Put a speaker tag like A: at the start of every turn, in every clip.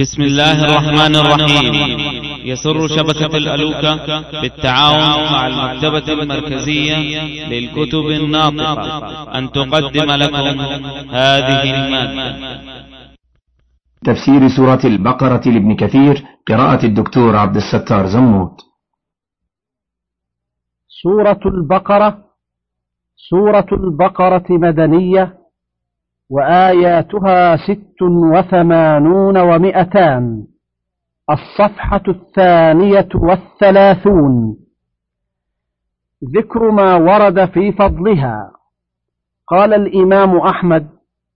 A: بسم الله الرحمن الرحيم. يسر شبكة الألوكة بالتعاون مع المكتبة المركزية للكتب الناطقة. أن تقدم لكم هذه المادة.
B: تفسير سورة البقرة لابن كثير قراءة الدكتور عبد الستار زموت
C: سورة البقرة سورة البقرة مدنية وآياتها ست وثمانون ومئتان الصفحة الثانية والثلاثون. ذكر ما ورد في فضلها. قال الإمام أحمد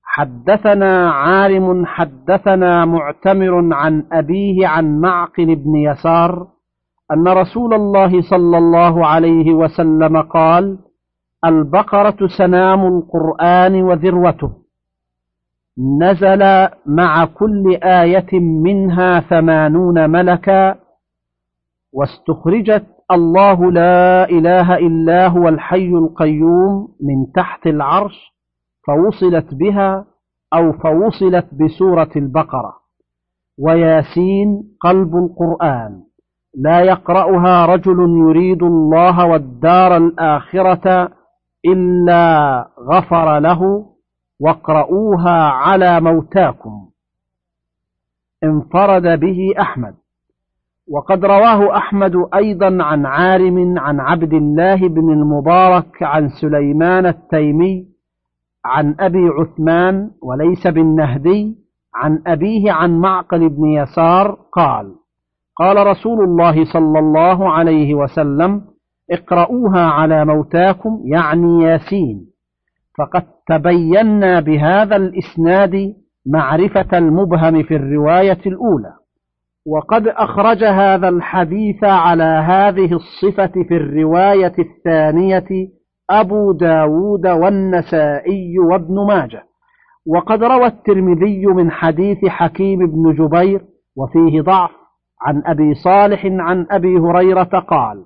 C: حدثنا عالم حدثنا معتمر عن أبيه عن معقل بن يسار أن رسول الله صلى الله عليه وسلم قال البقرة سنام القرآن وذروته. نزل مع كل آية منها ثمانون ملكا واستخرجت الله لا إله إلا هو الحي القيوم من تحت العرش فوصلت بها أو فوصلت بسورة البقرة. وياسين قلب القرآن. لا يقرأها رجل يريد الله والدار الآخرة إلا غفر له واقرؤوها على موتاكم. انفرد به أحمد. وقد رواه أحمد أيضا عن عارم عن عبد الله بن المبارك عن سليمان التيمي عن أبي عثمان وليس بالنهدي عن أبيه عن معقل بن يسار قال قال رسول الله صلى الله عليه وسلم اقرؤوها على موتاكم يعني ياسين. فقد تبينا بهذا الإسناد معرفة المبهم في الرواية الأولى. وقد أخرج هذا الحديث على هذه الصفة في الرواية الثانية أبو داود والنسائي وابن ماجه. وقد روى الترمذي من حديث حكيم بن جبير وفيه ضعف عن أبي صالح عن أبي هريرة قال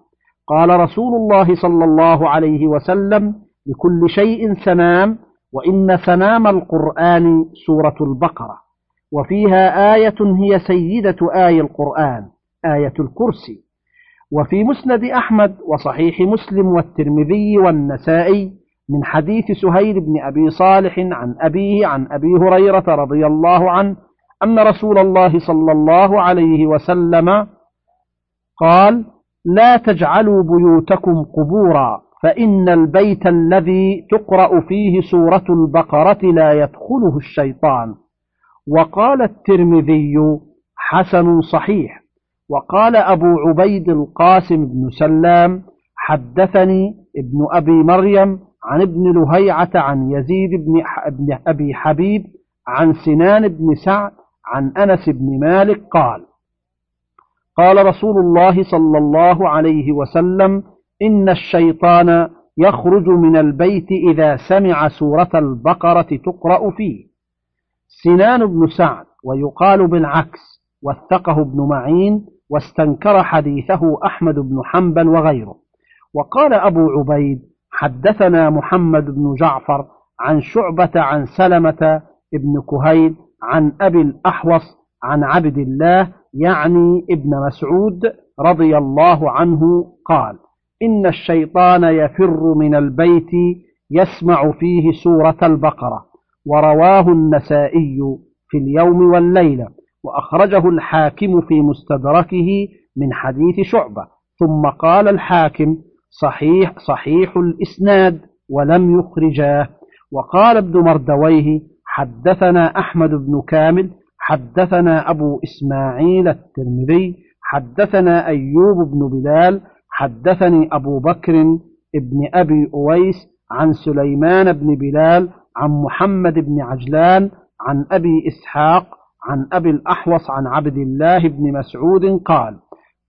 C: قال رسول الله صلى الله عليه وسلم لكل شيء سنام وإن سنام القرآن سورة البقرة. وفيها آية هي سيدة آي القرآن آية الكرسي. وفي مسند أحمد وصحيح مسلم والترمذي والنسائي من حديث سهيل بن أبي صالح عن أبيه عن أبي هريرة رضي الله عنه أن رسول الله صلى الله عليه وسلم قال لا تجعلوا بيوتكم قبورا فإن البيت الذي تقرأ فيه سورة البقرة لا يدخله الشيطان. وقال الترمذي حسن صحيح. وقال أبو عبيد القاسم بن سلام حدثني ابن أبي مريم عن ابن لهيعة عن يزيد بن أبي حبيب عن سنان بن سعد عن أنس بن مالك قال قال رسول الله صلى الله عليه وسلم إن الشيطان يخرج من البيت إذا سمع سورة البقرة تقرأ فيه. سنان بن سعد ويقال بالعكس وثقه ابن معين واستنكر حديثه أحمد بن حنبل وغيره. وقال أبو عبيد حدثنا محمد بن جعفر عن شعبة عن سلمة ابن كهيل عن أبي الأحوص عن عبد الله يعني ابن مسعود رضي الله عنه قال إن الشيطان يفر من البيت يسمع فيه سورة البقرة ورواه النسائي في اليوم والليلة وأخرجه الحاكم في مستدركه من حديث شعبة ثم قال الحاكم صحيح صحيح الإسناد ولم يخرجاه. وقال ابن مردويه حدثنا أحمد بن كامل حدثنا أبو إسماعيل الترمذي حدثنا أيوب بن بلال حدثني أبو بكر ابن أبي أويس عن سليمان بن بلال عن محمد بن عجلان عن أبي إسحاق عن أبي الأحوص عن عبد الله بن مسعود قال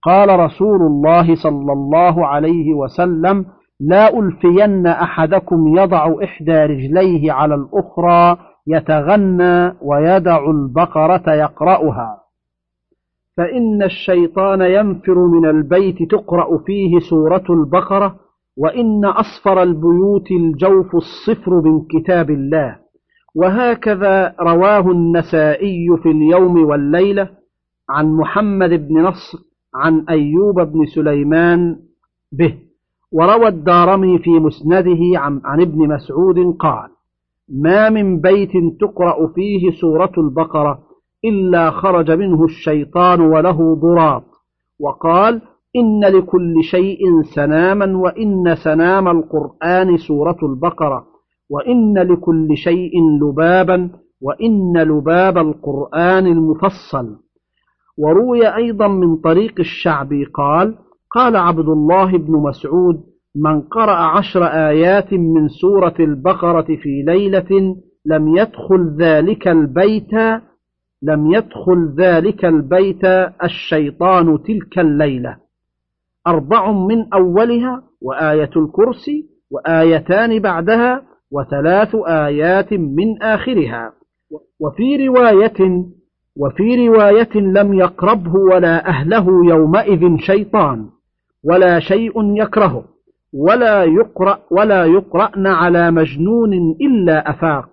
C: قال رسول الله صلى الله عليه وسلم لا ألفين أحدكم يضع إحدى رجليه على الأخرى يتغنى ويدع البقرة يقرأها. فإن الشيطان ينفر من البيت تقرأ فيه سورة البقرة وإن أصفر البيوت الجوف الصفر من كتاب الله. وهكذا رواه النسائي في اليوم والليلة عن محمد بن نصر عن أيوب بن سليمان به. وروى الدارمي في مسنده عن, عن ابن مسعود قال ما من بيت تقرأ فيه سورة البقرة إلا خرج منه الشيطان وله ضراط. وقال إن لكل شيء سناما وإن سنام القرآن سورة البقرة. وإن لكل شيء لبابا وإن لباب القرآن المفصل. وروي أيضا من طريق الشعبي قال قال عبد الله بن مسعود من قرأ عشر آيات من سورة البقرة في ليلة لم يدخل ذلك البيت لم يدخل ذلك البيت الشيطان تلك الليلة. أربع من أولها وآية الكرسي وآيتان بعدها وثلاث آيات من آخرها. وفي رواية وفي رواية لم يقربه ولا أهله يومئذ شيطان ولا شيء يكرهه ولا يقرأ ولا يقرأن على مجنون إلا أفاق.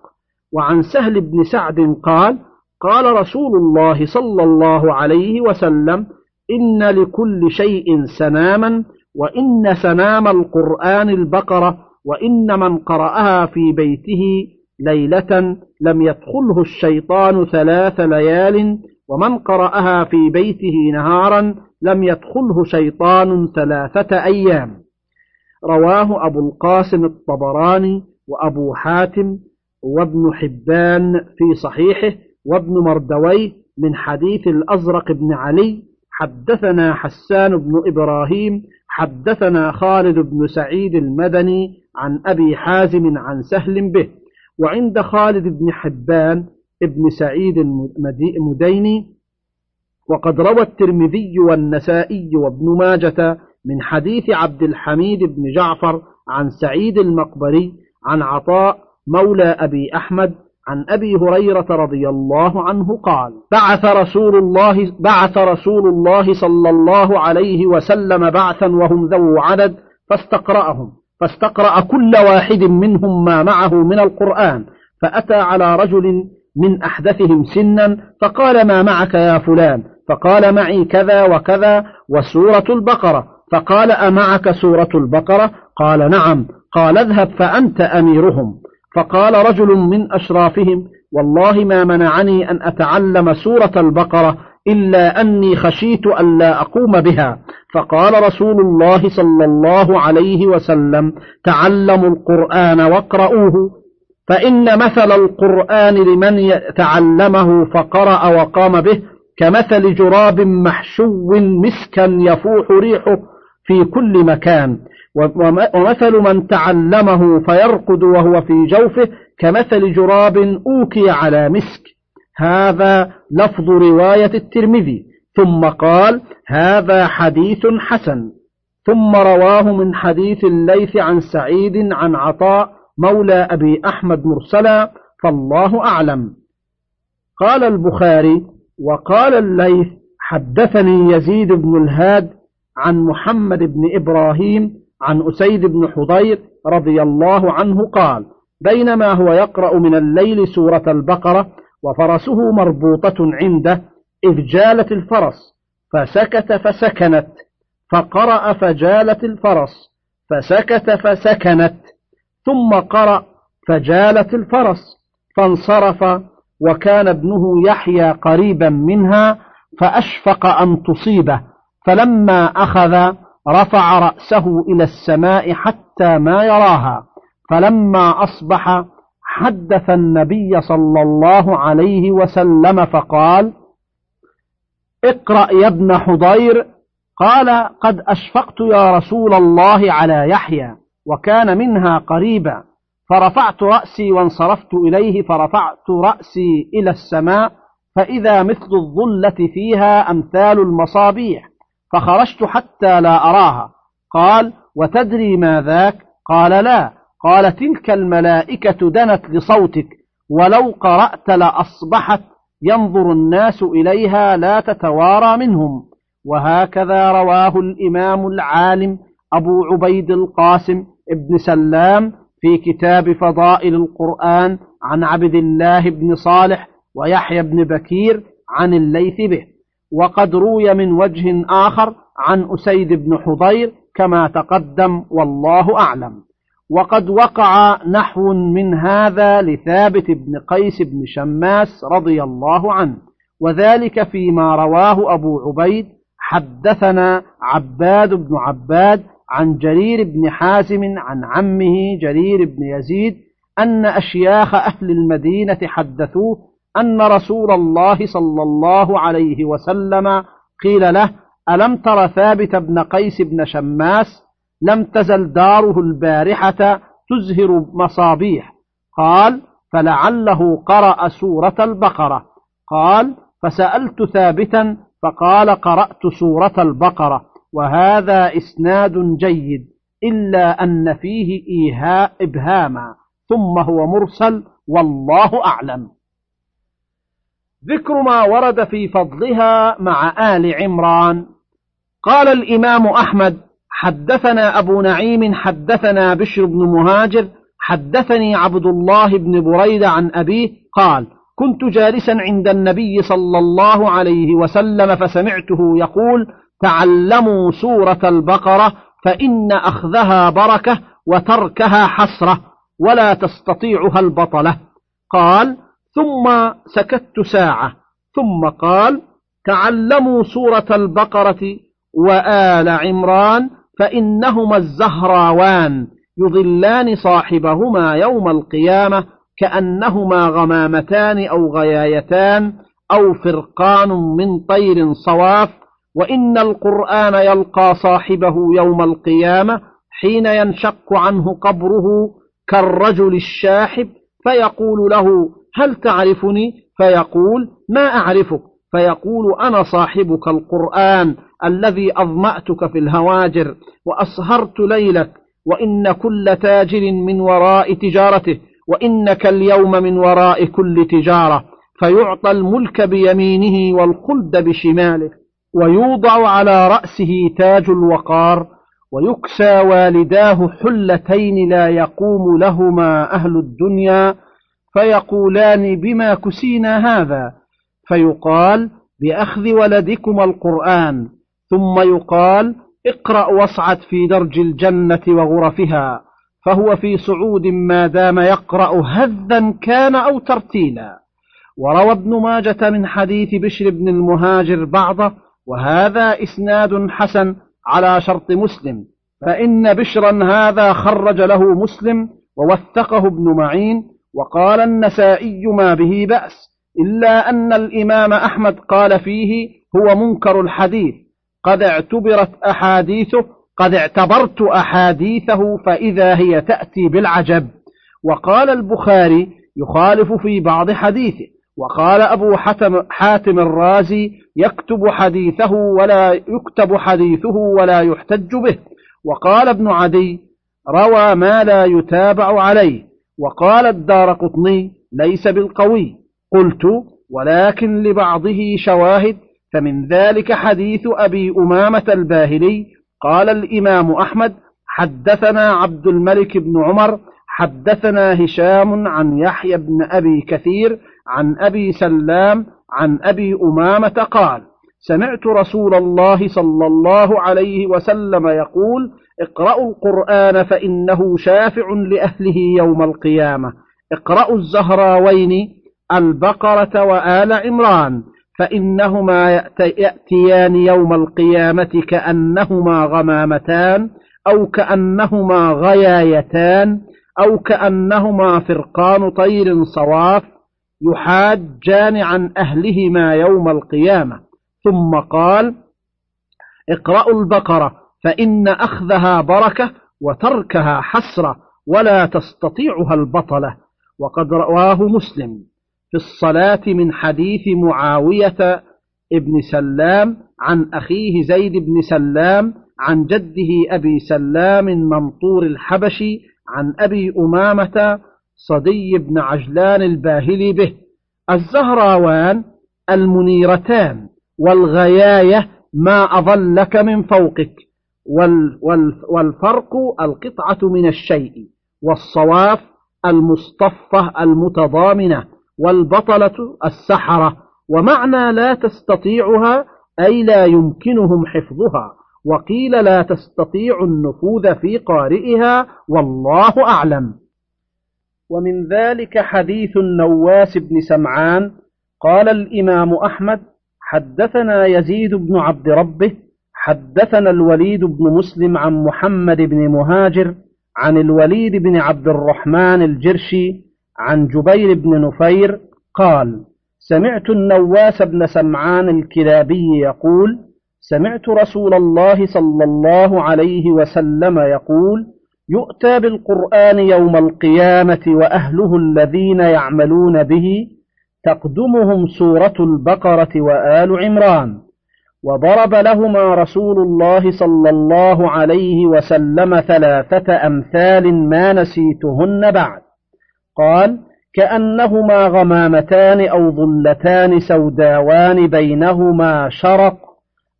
C: وعن سهل بن سعد قال قال رسول الله صلى الله عليه وسلم إن لكل شيء سناما وإن سنام القرآن البقرة وإن من قرأها في بيته ليلة لم يدخله الشيطان ثلاث ليال ومن قرأها في بيته نهارا لم يدخله شيطان ثلاثة أيام. رواه أبو القاسم الطبراني وأبو حاتم وابن حبان في صحيحه وابن مردويه من حديث الأزرق بن علي حدثنا حسان بن إبراهيم حدثنا خالد بن سعيد المدني عن أبي حازم عن سهل به. وعند خالد بن حبان ابن سعيد المديني. وقد روى الترمذي والنسائي وابن ماجة من حديث عبد الحميد بن جعفر عن سعيد المقبري عن عطاء مولى أبي أحمد عن أبي هريرة رضي الله عنه قال بعث رسول الله بعث رسول الله صلى الله عليه وسلم بعثا وهم ذو عدد فاستقرأهم فاستقرأ كل واحد منهم ما معه من القرآن فأتى على رجل من أحدثهم سنا فقال ما معك يا فلان؟ فقال معي كذا وكذا وسورة البقرة. فقال أمعك سورة البقرة؟ قال نعم. قال اذهب فأنت أميرهم. فقال رجل من أشرافهم والله ما منعني أن أتعلم سورة البقرة إلا أني خشيت ألا أقوم بها. فقال رسول الله صلى الله عليه وسلم تعلموا القرآن واقرؤوه فإن مثل القرآن لمن تعلمه فقرأ وقام به كمثل جراب محشو مسكا يفوح ريحه في كل مكان. ومثل من تعلمه فيرقد وهو في جوفه كمثل جراب أوكي على مسك. هذا لفظ رواية الترمذي. ثم قال هذا حديث حسن. ثم رواه من حديث الليث عن سعيد عن عطاء مولى أبي أحمد مرسلا فالله أعلم. قال البخاري وقال الليث حدثني يزيد بن الهاد عن محمد بن إبراهيم عن أسيد بن حضير رضي الله عنه قال بينما هو يقرأ من الليل سورة البقرة وفرسه مربوطة عنده إذ جالت الفرس فسكت فسكنت فقرأ فجالت الفرس فسكت فسكنت ثم قرأ فجالت الفرس فانصرف وكان ابنه يحيى قريبا منها فأشفق أن تصيبه فلما أخذ رفع رأسه إلى السماء حتى ما يراها فلما أصبح حدث النبي صلى الله عليه وسلم فقال اقرأ يا ابن حضير قال قد أشفقت يا رسول الله على يحيى وكان منها قريبا فرفعت رأسي وانصرفت إليه فرفعت رأسي إلى السماء فإذا مثل الظلة فيها أمثال المصابيح فخرجت حتى لا أراها. قال وتدري ما ذاك؟ قال لا. قال تلك الملائكة دنت لصوتك ولو قرأت لأصبحت ينظر الناس إليها لا تتوارى منهم. وهكذا رواه الإمام العالم أبو عبيد القاسم ابن سلام في كتاب فضائل القرآن عن عبد الله بن صالح ويحيى بن بكير عن الليث به. وقد روي من وجه آخر عن أسيد بن حضير كما تقدم والله أعلم. وقد وقع نحو من هذا لثابت بن قيس بن شماس رضي الله عنه وذلك فيما رواه أبو عبيد حدثنا عباد بن عباد عن جرير بن حازم عن عمه جرير بن يزيد أن أشياخ أهل المدينة حدثوه أن رسول الله صلى الله عليه وسلم قيل له ألم تر ثابت بن قيس بن شماس لم تزل داره البارحة تزهر مصابيح؟ قال فلعله قرأ سورة البقرة. قال فسألت ثابتا فقال قرأت سورة البقرة. وهذا إسناد جيد إلا أن فيه إيهاء إبهاما ثم هو مرسل والله أعلم. ذكر ما ورد في فضلها مع آل عمران. قال الإمام أحمد حدثنا أبو نعيم حدثنا بشر بن مهاجر حدثني عبد الله بن بريدة عن أبيه قال كنت جالسا عند النبي صلى الله عليه وسلم فسمعته يقول تعلموا سورة البقرة فإن أخذها بركة وتركها حسرة ولا تستطيعها البطلة. قال ثم سكت ساعة ثم قال تعلموا سورة البقرة وآل عمران فإنهما الزهراوان يضلان صاحبهما يوم القيامة كأنهما غمامتان أو غيايتان أو فرقان من طير صواف وإن القرآن يلقى صاحبه يوم القيامة حين ينشق عنه قبره كالرجل الشاحب فيقول له هل تعرفني؟ فيقول ما أعرفك؟ فيقول أنا صاحبك القرآن الذي أظمأتك في الهواجر وأسهرت ليلك وإن كل تاجر من وراء تجارته وإنك اليوم من وراء كل تجارة فيعطى الملك بيمينه والخلد بشماله ويوضع على رأسه تاج الوقار ويكسى والداه حلتين لا يقوم لهما أهل الدنيا فيقولان بما كسينا هذا. فيقال بأخذ ولدكما القرآن ثم يقال اقرأ واصعد في درج الجنة وغرفها فهو في صعود ما دام يقرأ هذا كان أو ترتيلا. وروى ابن ماجة من حديث بشر بن المهاجر بعضه وهذا إسناد حسن على شرط مسلم فإن بشرا هذا خرج له مسلم ووثقه ابن معين وقال النسائي ما به بأس إلا أن الإمام أحمد قال فيه هو منكر الحديث قد اعتبرت أحاديثه قد اعتبرت أحاديثه فإذا هي تأتي بالعجب. وقال البخاري يخالف في بعض حديثه وقال أبو حاتم, حاتم الرازي يكتب حديثه ولا يكتب حديثه ولا يحتج به وقال ابن عدي روى ما لا يتابع عليه. وقال الدار قطني ليس بالقوي. قلت ولكن لبعضه شواهد فمن ذلك حديث أبي أمامة الباهلي. قال الإمام أحمد حدثنا عبد الملك بن عمر حدثنا هشام عن يحيى بن أبي كثير عن أبي سلام عن أبي أمامة قال سمعت رسول الله صلى الله عليه وسلم يقول اقرأوا القرآن فإنه شافع لأهله يوم القيامة. اقرأوا الزهراوين البقرة وآل عمران فإنهما يأتيان يوم القيامة كأنهما غمامتان أو كأنهما غيايتان أو كأنهما فرقان طير صواف يحاجان عن أهلهما يوم القيامة. ثم قال اقرأوا البقرة فإن أخذها بركة وتركها حسرة ولا تستطيعها البطلة. وقد رواه مسلم في الصلاة من حديث معاوية ابن سلام عن أخيه زيد بن سلام عن جده أبي سلام منطور الحبشي عن أبي أمامة صدي بن عجلان الباهلي به. الزهراوان المنيرتان والغياية ما أظلك من فوقك. والفرق القطعة من الشيء والصواف المصطفة المتضامنة والبطلة السحرة ومعنى لا تستطيعها أي لا يمكنهم حفظها وقيل لا تستطيع النفوذ في قارئها والله أعلم. ومن ذلك حديث النواس بن سمعان قال الإمام أحمد حدثنا يزيد بن عبد ربه حدثنا الوليد بن مسلم عن محمد بن مهاجر عن الوليد بن عبد الرحمن الجرشي عن جبير بن نفير قال سمعت النواس بن سمعان الكلابي يقول سمعت رسول الله صلى الله عليه وسلم يقول يؤتى بالقرآن يوم القيامة وأهله الذين يعملون به تقدمهم سورة البقرة وآل عمران. وضرب لهما رسول الله صلى الله عليه وسلم ثلاثة أمثال ما نسيتهن بعد. قال كأنهما غمامتان أو ظلتان سوداوان بينهما شرق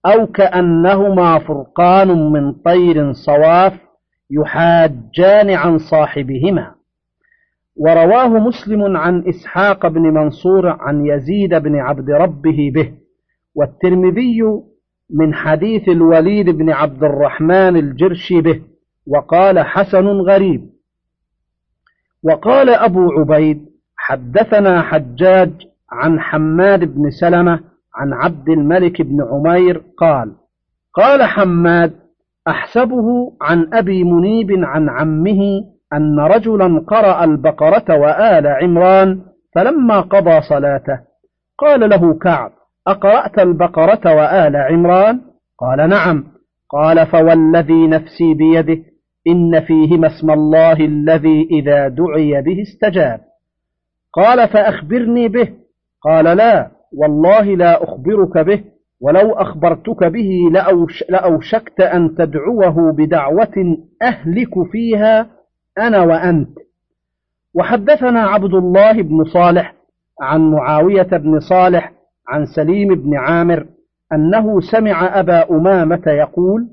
C: أو كأنهما فرقان من طير صواف يحاجان عن صاحبهما. ورواه مسلم عن إسحاق بن منصور عن يزيد بن عبد ربه به. والترمذي من حديث الوليد بن عبد الرحمن الجرشي به وقال حسن غريب. وقال أبو عبيد حدثنا حجاج عن حماد بن سلمة عن عبد الملك بن عمير قال قال حماد أحسبه عن أبي منيب عن عمه أن رجلا قرأ البقرة وآل عمران فلما قضى صلاته قال له كعب أقرأت البقرة وآل عمران؟ قال نعم. قال فوالذي نفسي بيده إن فيهما اسم الله الذي إذا دعي به استجاب. قال فأخبرني به؟ قال لا والله لا أخبرك به ولو أخبرتك به لأوش لأوشكت أن تدعوه بدعوة أهلك فيها أنا وأنت. وحدثنا عبد الله بن صالح عن معاوية بن صالح عن سليم بن عامر أنه سمع أبا أمامة يقول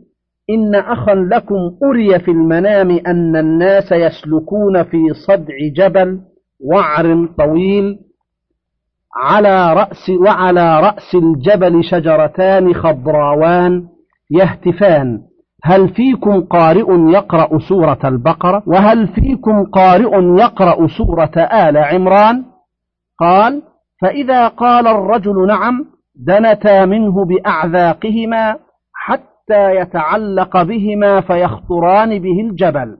C: إن أخا لكم أري في المنام أن الناس يسلكون في صدع جبل وعر طويل على رأس وعلى رأس الجبل شجرتان خضراوان يهتفان. هل فيكم قارئ يقرأ سورة البقرة؟ وهل فيكم قارئ يقرأ سورة آل عمران؟ قال فإذا قال الرجل نعم دنتا منه بأعذاقهما حتى يتعلق بهما فيخطران به الجبل.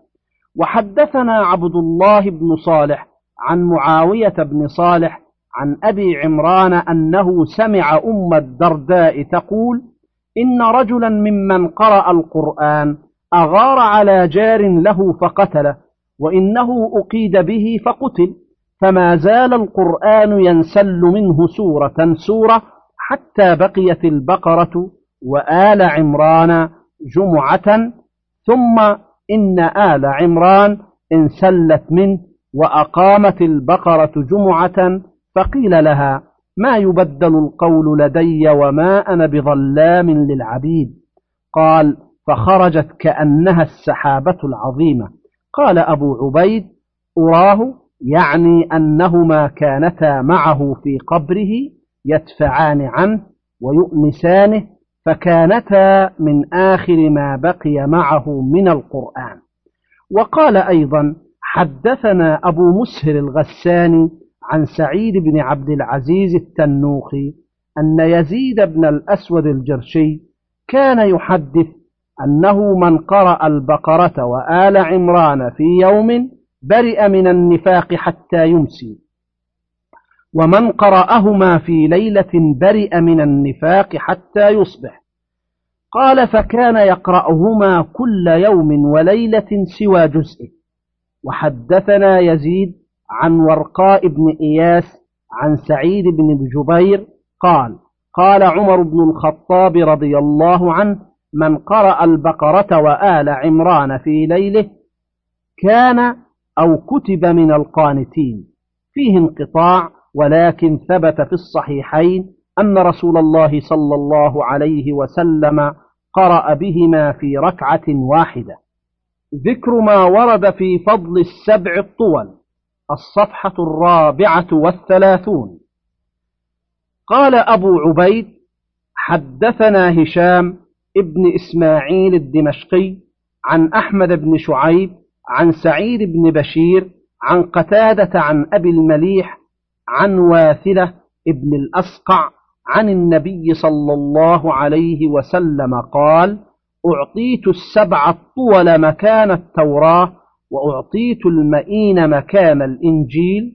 C: وحدثنا عبد الله بن صالح عن معاوية بن صالح عن أبي عمران أنه سمع أم الدرداء تقول إن رجلا ممن قرأ القرآن أغار على جار له فقتله وإنه أقيد به فقتل. فما زال القرآن ينسل منه سورة سورة حتى بقيت البقرة وآل عمران جمعة ثم إن آل عمران انسلت منه وأقامت البقرة جمعة فقيل لها ما يبدل القول لدي وما أنا بظلام للعبيد؟ قال فخرجت كأنها السحابة العظيمة. قال أبو عبيد أراه يعني أنهما كانتا معه في قبره يدفعان عنه ويؤنسانه فكانتا من آخر ما بقي معه من القرآن. وقال أيضا حدثنا أبو مسهر الغساني عن سعيد بن عبد العزيز التنوخي أن يزيد بن الأسود الجرشي كان يحدث أنه من قرأ البقرة وآل عمران في يوم برئ من النفاق حتى يمسي. ومن قرأهما في ليلة برئ من النفاق حتى يصبح. قال فكان يقرأهما كل يوم وليلة سوى جزء. وحدثنا يزيد عن ورقاء بن إياس عن سعيد بن جبير قال قال عمر بن الخطاب رضي الله عنه من قرأ البقرة وآل عمران في ليله كان أو كتب من القانتين. فيه انقطاع ولكن ثبت في الصحيحين أن رسول الله صلى الله عليه وسلم قرأ بهما في ركعة واحدة. ذكر ما ورد في فضل السبع الطول الصفحة الرابعة والثلاثون. قال أبو عبيد حدثنا هشام ابن إسماعيل الدمشقي عن أحمد بن شعيب عن سعيد بن بشير عن قتادة عن أبي المليح عن واثلة ابن الأسقع عن النبي صلى الله عليه وسلم قال أعطيت السبع الطول مكان التوراة وأعطيت المئين مكان الإنجيل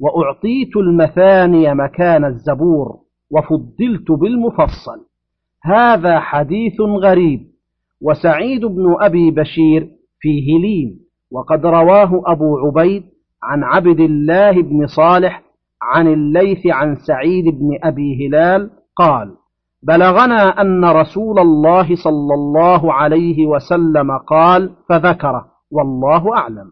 C: وأعطيت المثاني مكان الزبور وفضلت بالمفصل. هذا حديث غريب. وسعيد بن أبي بشير فيه لين وقد رواه أبو عبيد عن عبد الله بن صالح عن الليث عن سعيد بن أبي هلال قال بلغنا أن رسول الله صلى الله عليه وسلم قال فذكره والله أعلم.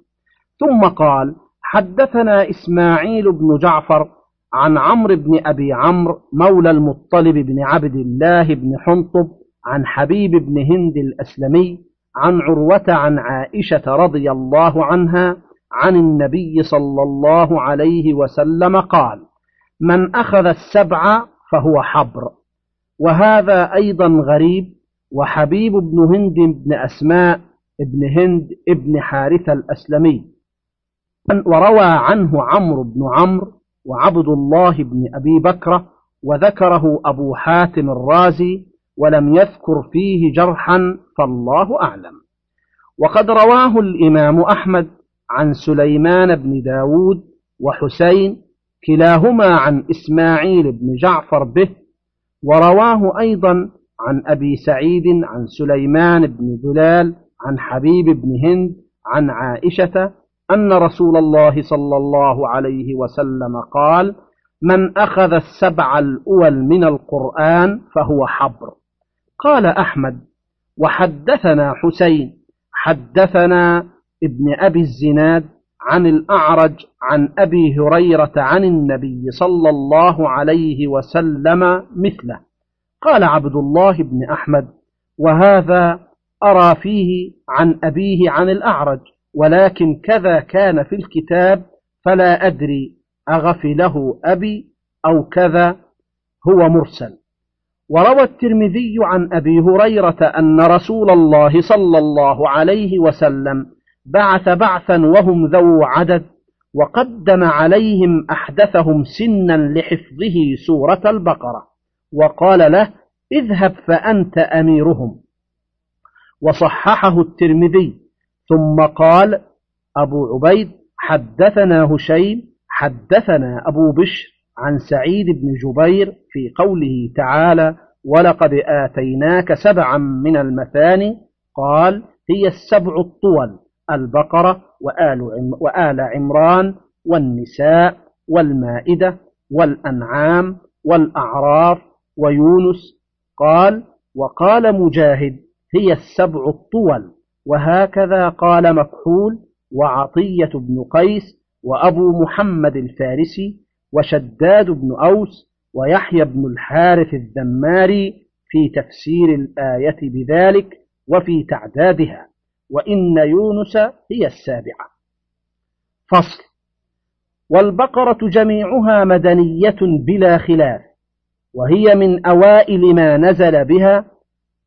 C: ثم قال حدثنا إسماعيل بن جعفر عن عمرو بن أبي عمرو مولى المطلب بن عبد الله بن حنطب عن حبيب بن هند الأسلمي عن عروة عن عائشة رضي الله عنها عن النبي صلى الله عليه وسلم قال من أخذ السبع فهو حبر وهذا أيضا غريب وحبيب بن هند بن أسماء بن هند بن حارثة الأسلمي. وروى عنه عمرو بن عمرو وعبد الله بن أبي بكر وذكره أبو حاتم الرازي ولم يذكر فيه جرحا فالله أعلم. وقد رواه الإمام أحمد عن سليمان بن داود وحسين كلاهما عن إسماعيل بن جعفر به ورواه أيضا عن أبي سعيد عن سليمان بن ذلال عن حبيب بن هند عن عائشة أن رسول الله صلى الله عليه وسلم قال من أخذ السبع الأول من القرآن فهو حبر. قال أحمد وحدثنا حسين حدثنا ابن أبي الزناد عن الأعرج عن أبي هريرة عن النبي صلى الله عليه وسلم مثله. قال عبد الله بن أحمد وهذا أرى فيه عن أبيه عن الأعرج ولكن كذا كان في الكتاب فلا أدري أغفله أبي أو كذا هو مرسل. وروى الترمذي عن أبي هريرة أن رسول الله صلى الله عليه وسلم بعث بعثا وهم ذو عدد وقدم عليهم أحدثهم سنا لحفظه سورة البقرة وقال له اذهب فأنت أميرهم. وصححه الترمذي ثم قال أبو عبيد حدثنا هشيم حدثنا أبو بشر عن سعيد بن جبير في قوله تعالى ولقد آتيناك سبعا من المثاني قال هي السبع الطول البقرة وآل, وآل عمران والنساء والمائدة والأنعام والأعراف ويونس قال وقال مجاهد هي السبع الطول وهكذا قال مكحول وعطية بن قيس وأبو محمد الفارسي وشداد بن أوس ويحيى بن الحارث الذماري في تفسير الآية بذلك وفي تعدادها وإن يونس هي السابعة. فصل. والبقرة جميعها مدنية بلا خلاف وهي من أوائل ما نزل بها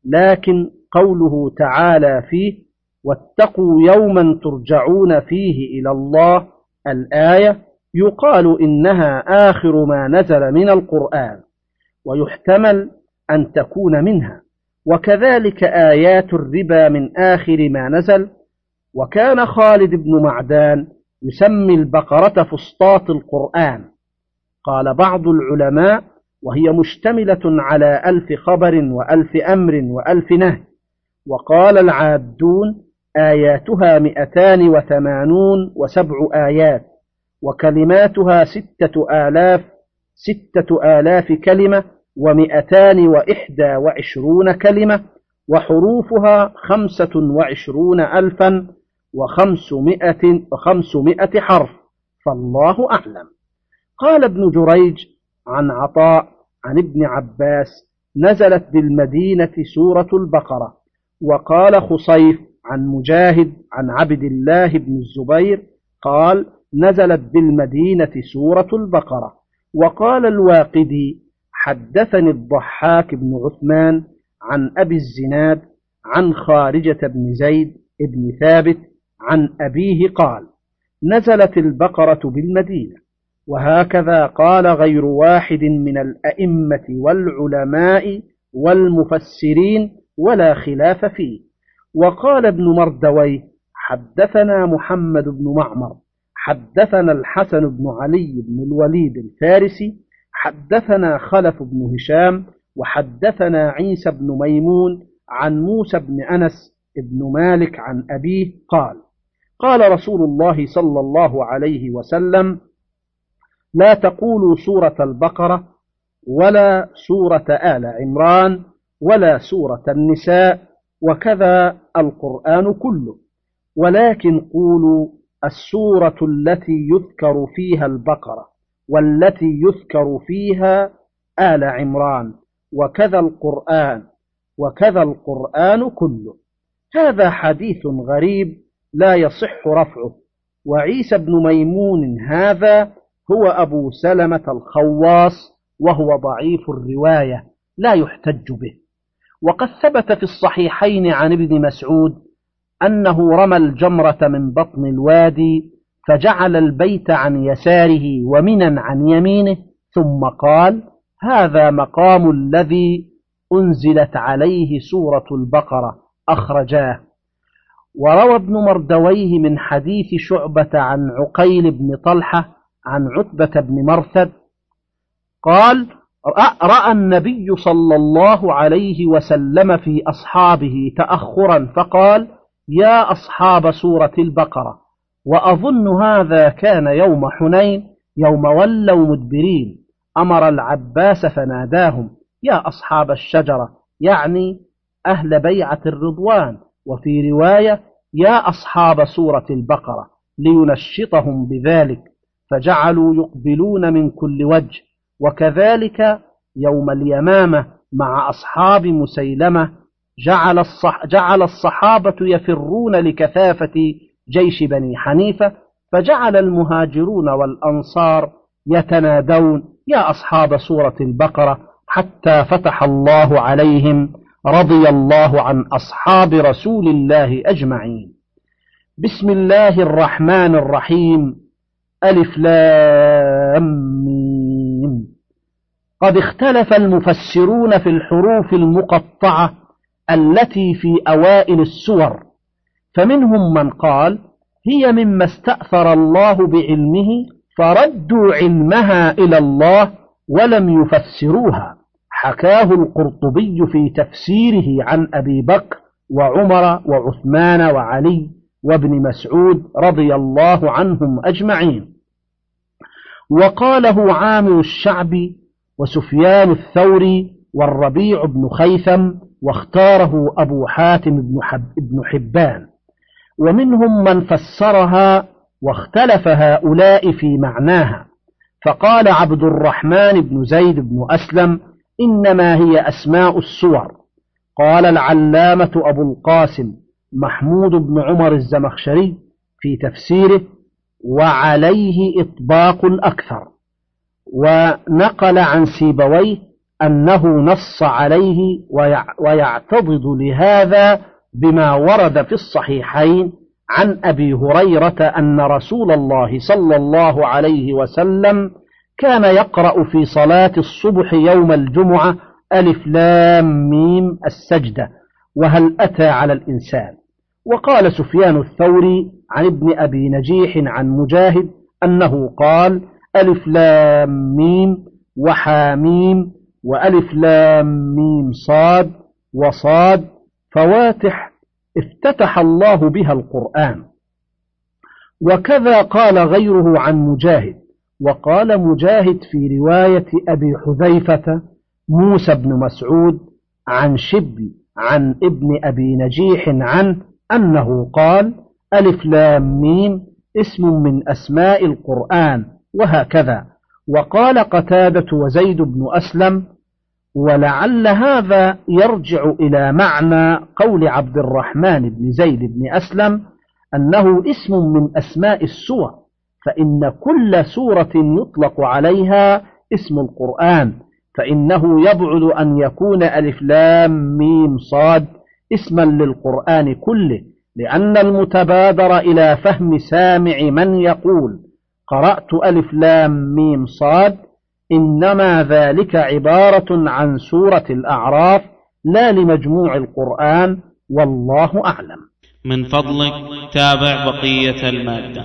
C: لكن قوله تعالى فيه واتقوا يوما ترجعون فيه إلى الله الآية يقال إنها آخر ما نزل من القرآن ويحتمل أن تكون منها. وكذلك آيات الربا من آخر ما نزل وكان خالد بن معدان يسمي البقرة فسطاط القرآن. قال بعض العلماء وهي مشتملة على ألف خبر وألف أمر وألف نهي. وقال العادون آياتها مئتان وثمانون وسبع آيات. وكلماتها ستة آلاف ستة آلاف كلمة ومئتان وإحدى وعشرون كلمة وحروفها خمسة وعشرون ألفا وخمسمائة, وخمسمائة حرف فالله أعلم. قال ابن جريج عن عطاء عن ابن عباس نزلت بالمدينة سورة البقرة. وقال خصيف عن مجاهد عن عبد الله بن الزبير قال نزلت بالمدينة سورة البقرة. وقال الواقدي حدثني الضحاك بن عثمان عن أبي الزناد عن خارجة بن زيد بن ثابت عن أبيه قال نزلت البقرة بالمدينة وهكذا قال غير واحد من الأئمة والعلماء والمفسرين ولا خلاف فيه. وقال ابن مردويه حدثنا محمد بن معمر حدثنا الحسن بن علي بن الوليد الفارسي حدثنا خلف بن هشام وحدثنا عيسى بن ميمون عن موسى بن أنس بن مالك عن أبيه قال قال رسول الله صلى الله عليه وسلم لا تقولوا سورة البقرة ولا سورة آل عمران ولا سورة النساء وكذا القرآن كله ولكن قولوا السورة التي يذكر فيها البقرة والتي يذكر فيها آل عمران وكذا القرآن وكذا القرآن كله. هذا حديث غريب لا يصح رفعه. وعيسى بن ميمون هذا هو أبو سلمة الخواص وهو ضعيف الرواية لا يحتج به. وقد ثبت في الصحيحين عن ابن مسعود أنه رمى الجمرة من بطن الوادي فجعل البيت عن يساره ومنا عن يمينه ثم قال هذا مقام الذي أنزلت عليه سورة البقرة أخرجاه. وروى ابن مردويه من حديث شعبة عن عقيل بن طلحة عن عتبة بن مرثد قال رأى النبي صلى الله عليه وسلم في أصحابه تأخرا فقال يا أصحاب سورة البقرة وأظن هذا كان يوم حنين يوم ولوا مدبرين أمر العباس فناداهم يا أصحاب الشجرة يعني أهل بيعة الرضوان وفي رواية يا أصحاب سورة البقرة لينشطهم بذلك فجعلوا يقبلون من كل وجه وكذلك يوم اليمامة مع أصحاب مسيلمة جعل, الصح جعل الصحابة يفرون لكثافة جيش بني حنيفة فجعل المهاجرون والأنصار يتنادون يا أصحاب سورة البقرة حتى فتح الله عليهم رضي الله عن أصحاب رسول الله أجمعين. بسم الله الرحمن الرحيم. ألف لام قد اختلف المفسرون في الحروف المقطعة التي في أوائل السور. فمنهم من قال هي مما استأثر الله بعلمه فردوا علمها إلى الله ولم يفسروها. حكاه القرطبي في تفسيره عن أبي بكر وعمر وعثمان وعلي وابن مسعود رضي الله عنهم أجمعين. وقاله عامر الشعبي وسفيان الثوري والربيع بن خيثم واختاره أبو حاتم بن, حب بن حبان. ومنهم من فسرها واختلف هؤلاء في معناها. فقال عبد الرحمن بن زيد بن أسلم إنما هي أسماء السور. قال العلامة أبو القاسم محمود بن عمر الزمخشري في تفسيره وعليه إطباق أكثر ونقل عن سيبويه أنه نص عليه ويعتضد لهذا بما ورد في الصحيحين عن أبي هريرة أن رسول الله صلى الله عليه وسلم كان يقرأ في صلاة الصبح يوم الجمعة ألف لام ميم السجدة وهل أتى على الإنسان؟ وقال سفيان الثوري عن ابن أبي نجيح عن مجاهد أنه قال ألف لام ميم وحاميم وألف لام ميم صاد وصاد فواتح افتتح الله بها القرآن. وكذا قال غيره عن مجاهد وقال مجاهد في رواية أبي حذيفة موسى بن مسعود عن شبل عن ابن أبي نجيح عنه أنه قال ألف لام ميم اسم من أسماء القرآن وهكذا. وقال قتادة وزيد بن أسلم ولعل هذا يرجع إلى معنى قول عبد الرحمن بن زيد بن أسلم أنه اسم من أسماء السور فإن كل سورة يطلق عليها اسم القرآن فإنه يبعد أن يكون ألف لام ميم صاد اسما للقرآن كله لأن المتبادر إلى فهم سامع من يقول. قرأت ألف لام ميم صاد إنما ذلك عبارة عن سورة الأعراف لا لمجموع القرآن والله أعلم.
A: من فضلك تابع بقية المادة.